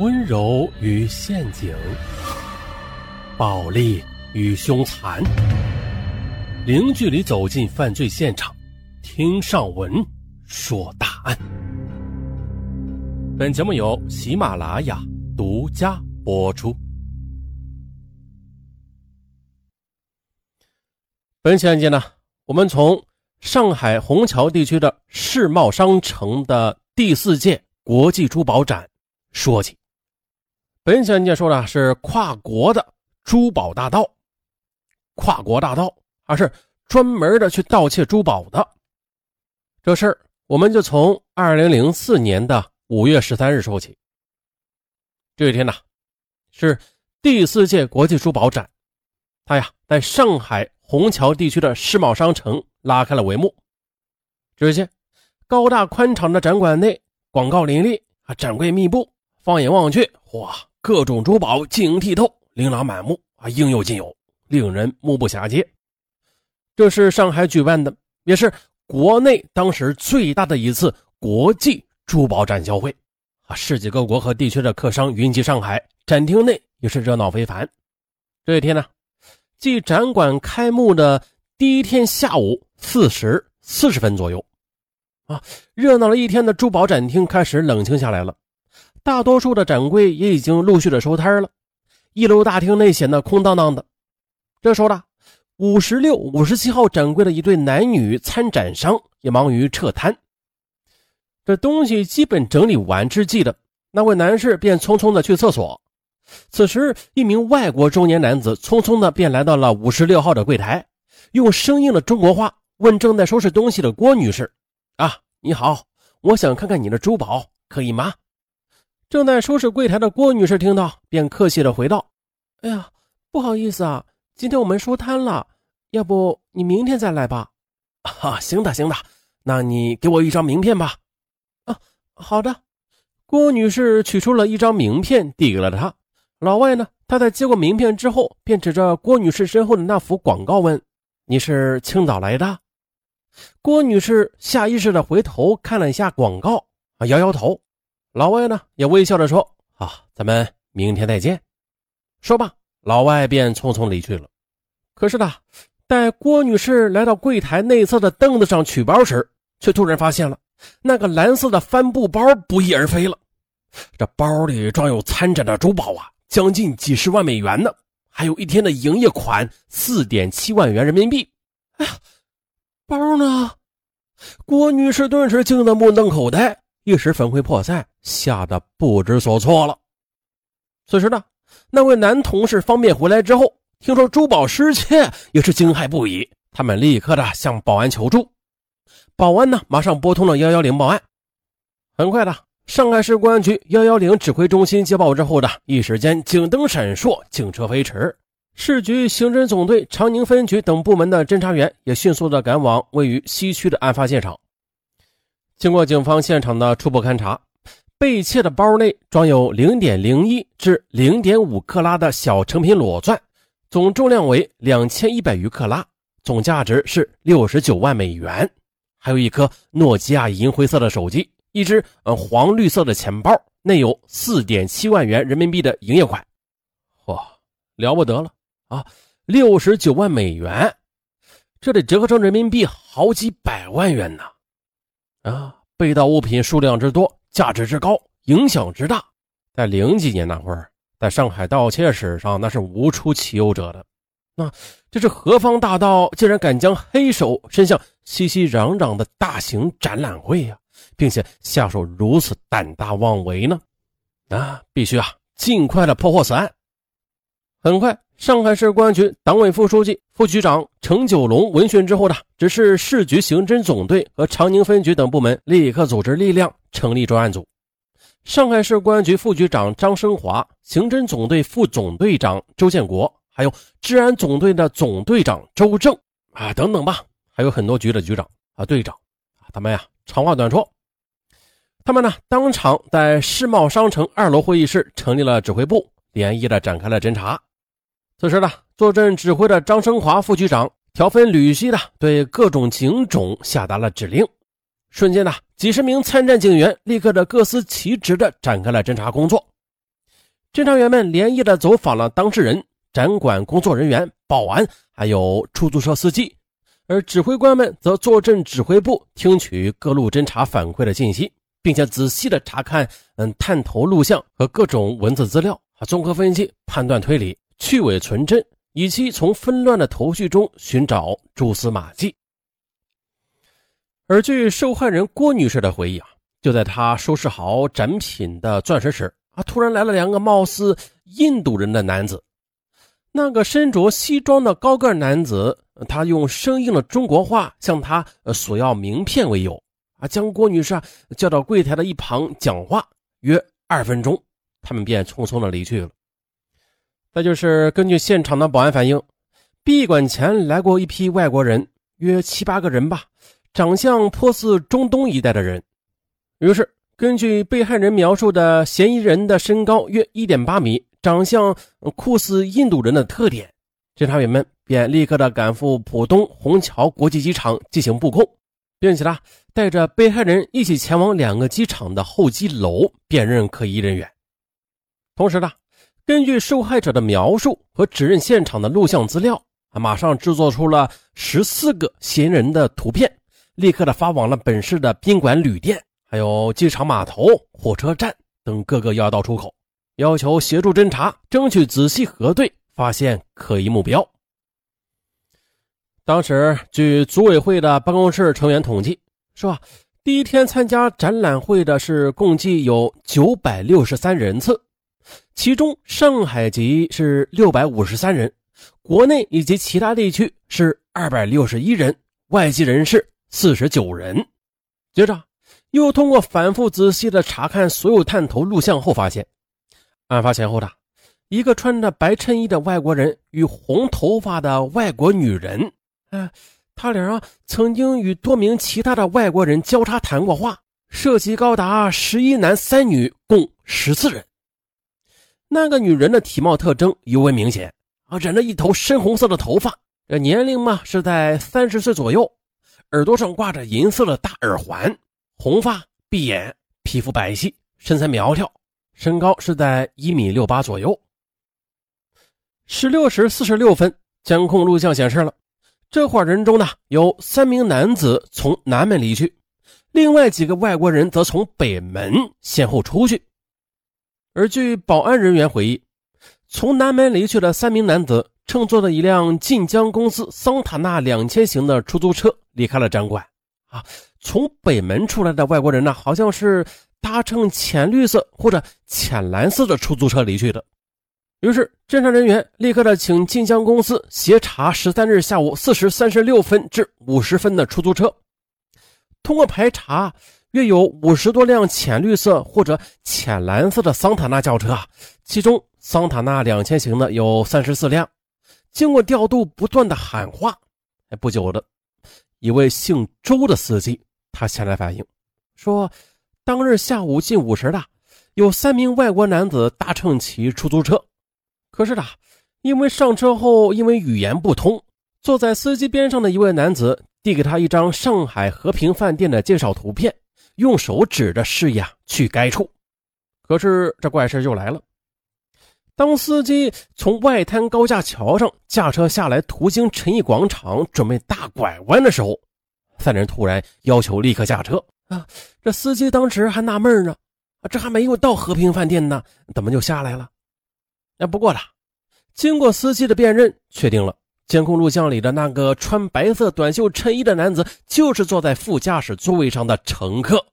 温柔与陷阱，暴力与凶残，零距离走进犯罪现场，听上文说大案。本节目由喜马拉雅独家播出。本期案件呢，我们从上海虹桥地区的世贸商城的第四届国际珠宝展说起。本期案件说的是跨国的珠宝大盗，跨国大盗，而是专门的去盗窃珠宝的。这事儿我们就从二零零四年的五月十三日说起。这一天呢，是第四届国际珠宝展，它呀在上海。虹桥地区的世贸商城拉开了帷幕。只见高大宽敞的展馆内，广告林立，啊，展柜密布。放眼望去，哇，各种珠宝晶莹剔透，琳琅满目，啊，应有尽有，令人目不暇接。这是上海举办的，也是国内当时最大的一次国际珠宝展销会。啊，世界各国和地区的客商云集上海，展厅内也是热闹非凡。这一天呢。即展馆开幕的第一天下午四时四十分左右，啊，热闹了一天的珠宝展厅开始冷清下来了，大多数的展柜也已经陆续的收摊了，一楼大厅内显得空荡荡的。这时候呢，五十六、五十七号展柜的一对男女参展商也忙于撤摊，这东西基本整理完之际的那位男士便匆匆的去厕所。此时，一名外国中年男子匆匆的便来到了五十六号的柜台，用生硬的中国话问正在收拾东西的郭女士：“啊，你好，我想看看你的珠宝，可以吗？”正在收拾柜台的郭女士听到，便客气的回道：“哎呀，不好意思啊，今天我们收摊了，要不你明天再来吧？”“啊，行的，行的，那你给我一张名片吧。”“啊，好的。”郭女士取出了一张名片，递给了他。老外呢？他在接过名片之后，便指着郭女士身后的那幅广告问：“你是青岛来的？”郭女士下意识的回头看了一下广告，啊，摇摇头。老外呢，也微笑着说：“啊，咱们明天再见。”说罢，老外便匆匆离去了。可是呢，待郭女士来到柜台内侧的凳子上取包时，却突然发现了那个蓝色的帆布包不翼而飞了。这包里装有参展的珠宝啊！将近几十万美元呢，还有一天的营业款四点七万元人民币。哎呀，包呢？郭女士顿时惊得目瞪口呆，一时魂飞魄散，吓得不知所措了。此时呢，那位男同事方便回来之后，听说珠宝失窃，也是惊骇不已。他们立刻的向保安求助，保安呢马上拨通了幺幺零报案。很快的。上海市公安局幺幺零指挥中心接报之后的一时间，警灯闪烁，警车飞驰，市局刑侦总队长宁分局等部门的侦查员也迅速的赶往位于西区的案发现场。经过警方现场的初步勘查，被窃的包内装有零点零一至零点五克拉的小成品裸钻，总重量为两千一百余克拉，总价值是六十九万美元，还有一颗诺基亚银灰色的手机。一只呃黄绿色的钱包，内有四点七万元人民币的营业款，嚯，了不得了啊！六十九万美元，这得折合成人民币好几百万元呢！啊，被盗物品数量之多，价值之高，影响之大，在零几年那会儿，在上海盗窃史上那是无出其右者的。那这是何方大盗，竟然敢将黑手伸向熙熙攘攘的大型展览会呀？并且下手如此胆大妄为呢？啊，必须啊，尽快的破获此案。很快，上海市公安局党委副书记、副局长程九龙闻讯之后呢，指示市局刑侦总队和长宁分局等部门立刻组织力量成立专案组。上海市公安局副局长张生华、刑侦总队副总队长周建国，还有治安总队的总队长周正啊等等吧，还有很多局的局长啊队长啊，他们呀，长话短说。他们呢，当场在世贸商城二楼会议室成立了指挥部，连夜的展开了侦查。此时呢，坐镇指挥的张生华副局长条分缕析的对各种警种下达了指令。瞬间呢，几十名参战警员立刻的各司其职的展开了侦查工作。侦查员们连夜的走访了当事人、展馆工作人员、保安，还有出租车司机，而指挥官们则坐镇指挥部，听取各路侦查反馈的信息，并且仔细的查看嗯探头录像和各种文字资料啊，综合分析、判断推理，去伪存真，以期从纷乱的头绪中寻找蛛丝马迹。而据受害人郭女士的回忆啊，就在她收拾好展品的钻石时。啊！突然来了两个貌似印度人的男子，那个身着西装的高个男子，他用生硬的中国话向他索要名片为由，啊，将郭女士叫到柜台的一旁讲话，约二分钟，他们便匆匆的离去了。再就是根据现场的保安反映，闭馆前来过一批外国人，约七八个人吧，长相颇似中东一带的人，于是。根据被害人描述的嫌疑人的身高约一点八米，长相酷似印度人的特点，侦查员们便立刻的赶赴浦东虹桥国际机场进行布控，并且呢带着被害人一起前往两个机场的候机楼辨认可疑人员。同时呢，根据受害者的描述和指认现场的录像资料，啊，马上制作出了十四个嫌疑人的图片，立刻的发往了本市的宾馆、旅店。还有机场码头、火车站等各个要道出口，要求协助侦查，争取仔细核对，发现可疑目标。当时，据组委会的办公室成员统计，说第一天参加展览会的是共计有九百六十三人次，其中上海籍是六百五十三人，国内以及其他地区是二百六十一人，外籍人士四十九人。接着。又通过反复仔细的查看所有探头录像后，发现案发前后的一个穿着白衬衣的外国人与红头发的外国女人，哎，他俩啊曾经与多名其他的外国人交叉谈过话，涉及高达十一男三女，共十四人。那个女人的体貌特征尤为明显啊，染着一头深红色的头发，这年龄嘛是在三十岁左右，耳朵上挂着银色的大耳环。红发碧眼，皮肤白皙，身材苗条，身高是在一米六八左右。十六时四十六分，监控录像显示了，这伙人中呢有三名男子从南门离去，另外几个外国人则从北门先后出去。而据保安人员回忆，从南门离去的三名男子乘坐的一辆晋江公司桑塔纳两千型的出租车离开了展馆。啊。从北门出来的外国人呢，好像是搭乘浅绿色或者浅蓝色的出租车离去的。于是，侦查人员立刻的请晋江公司协查十三日下午四时三十六分至五十分的出租车。通过排查，约有五十多辆浅绿色或者浅蓝色的桑塔纳轿车啊，其中桑塔纳两千型的有三十四辆。经过调度，不断的喊话，哎，不久的，一位姓周的司机。他前来反映说，当日下午近五时的，有三名外国男子搭乘其出租车。可是呢，因为上车后因为语言不通，坐在司机边上的一位男子递给他一张上海和平饭店的介绍图片，用手指着示意啊去该处。可是这怪事就来了，当司机从外滩高架桥上驾车下来，途经陈毅广场，准备大拐弯的时候。三人突然要求立刻下车啊！这司机当时还纳闷呢，啊，这还没有到和平饭店呢，怎么就下来了？哎，不过了，经过司机的辨认，确定了监控录像里的那个穿白色短袖衬衣的男子就是坐在副驾驶座位上的乘客。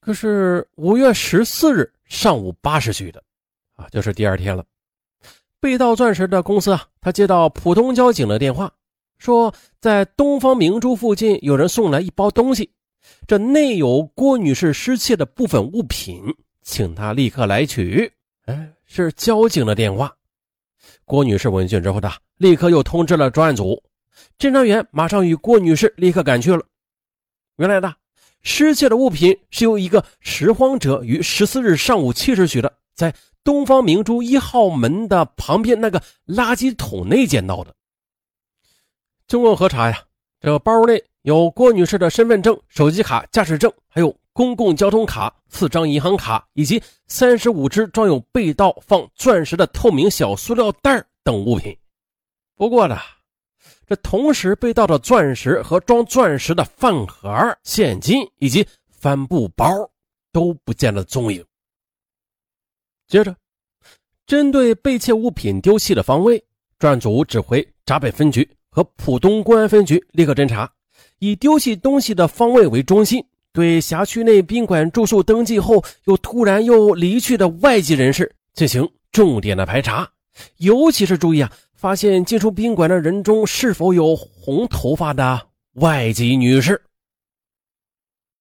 可是五月十四日上午八时许的，啊，就是第二天了，被盗钻石的公司啊，他接到浦东交警的电话。说在东方明珠附近有人送来一包东西，这内有郭女士失窃的部分物品，请他立刻来取。哎，是交警的电话。郭女士闻讯之后的，立刻又通知了专案组，侦查员马上与郭女士立刻赶去了。原来的失窃的物品是由一个拾荒者于十四日上午七时许的，在东方明珠一号门的旁边那个垃圾桶内捡到的。经过核查呀，这个包内有郭女士的身份证、手机卡、驾驶证，还有公共交通卡、四张银行卡以及三十五只装有被盗放钻石的透明小塑料袋等物品。不过呢，这同时被盗的钻石和装钻石的饭盒、现金以及帆布包都不见了踪影。接着，针对被窃物品丢弃的方位，专案组指挥闸北分局和浦东公安分局立刻侦查，以丢弃东西的方位为中心，对辖区内宾馆住宿登记后又突然又离去的外籍人士进行重点的排查，尤其是注意啊，发现进出宾馆的人中是否有红头发的外籍女士。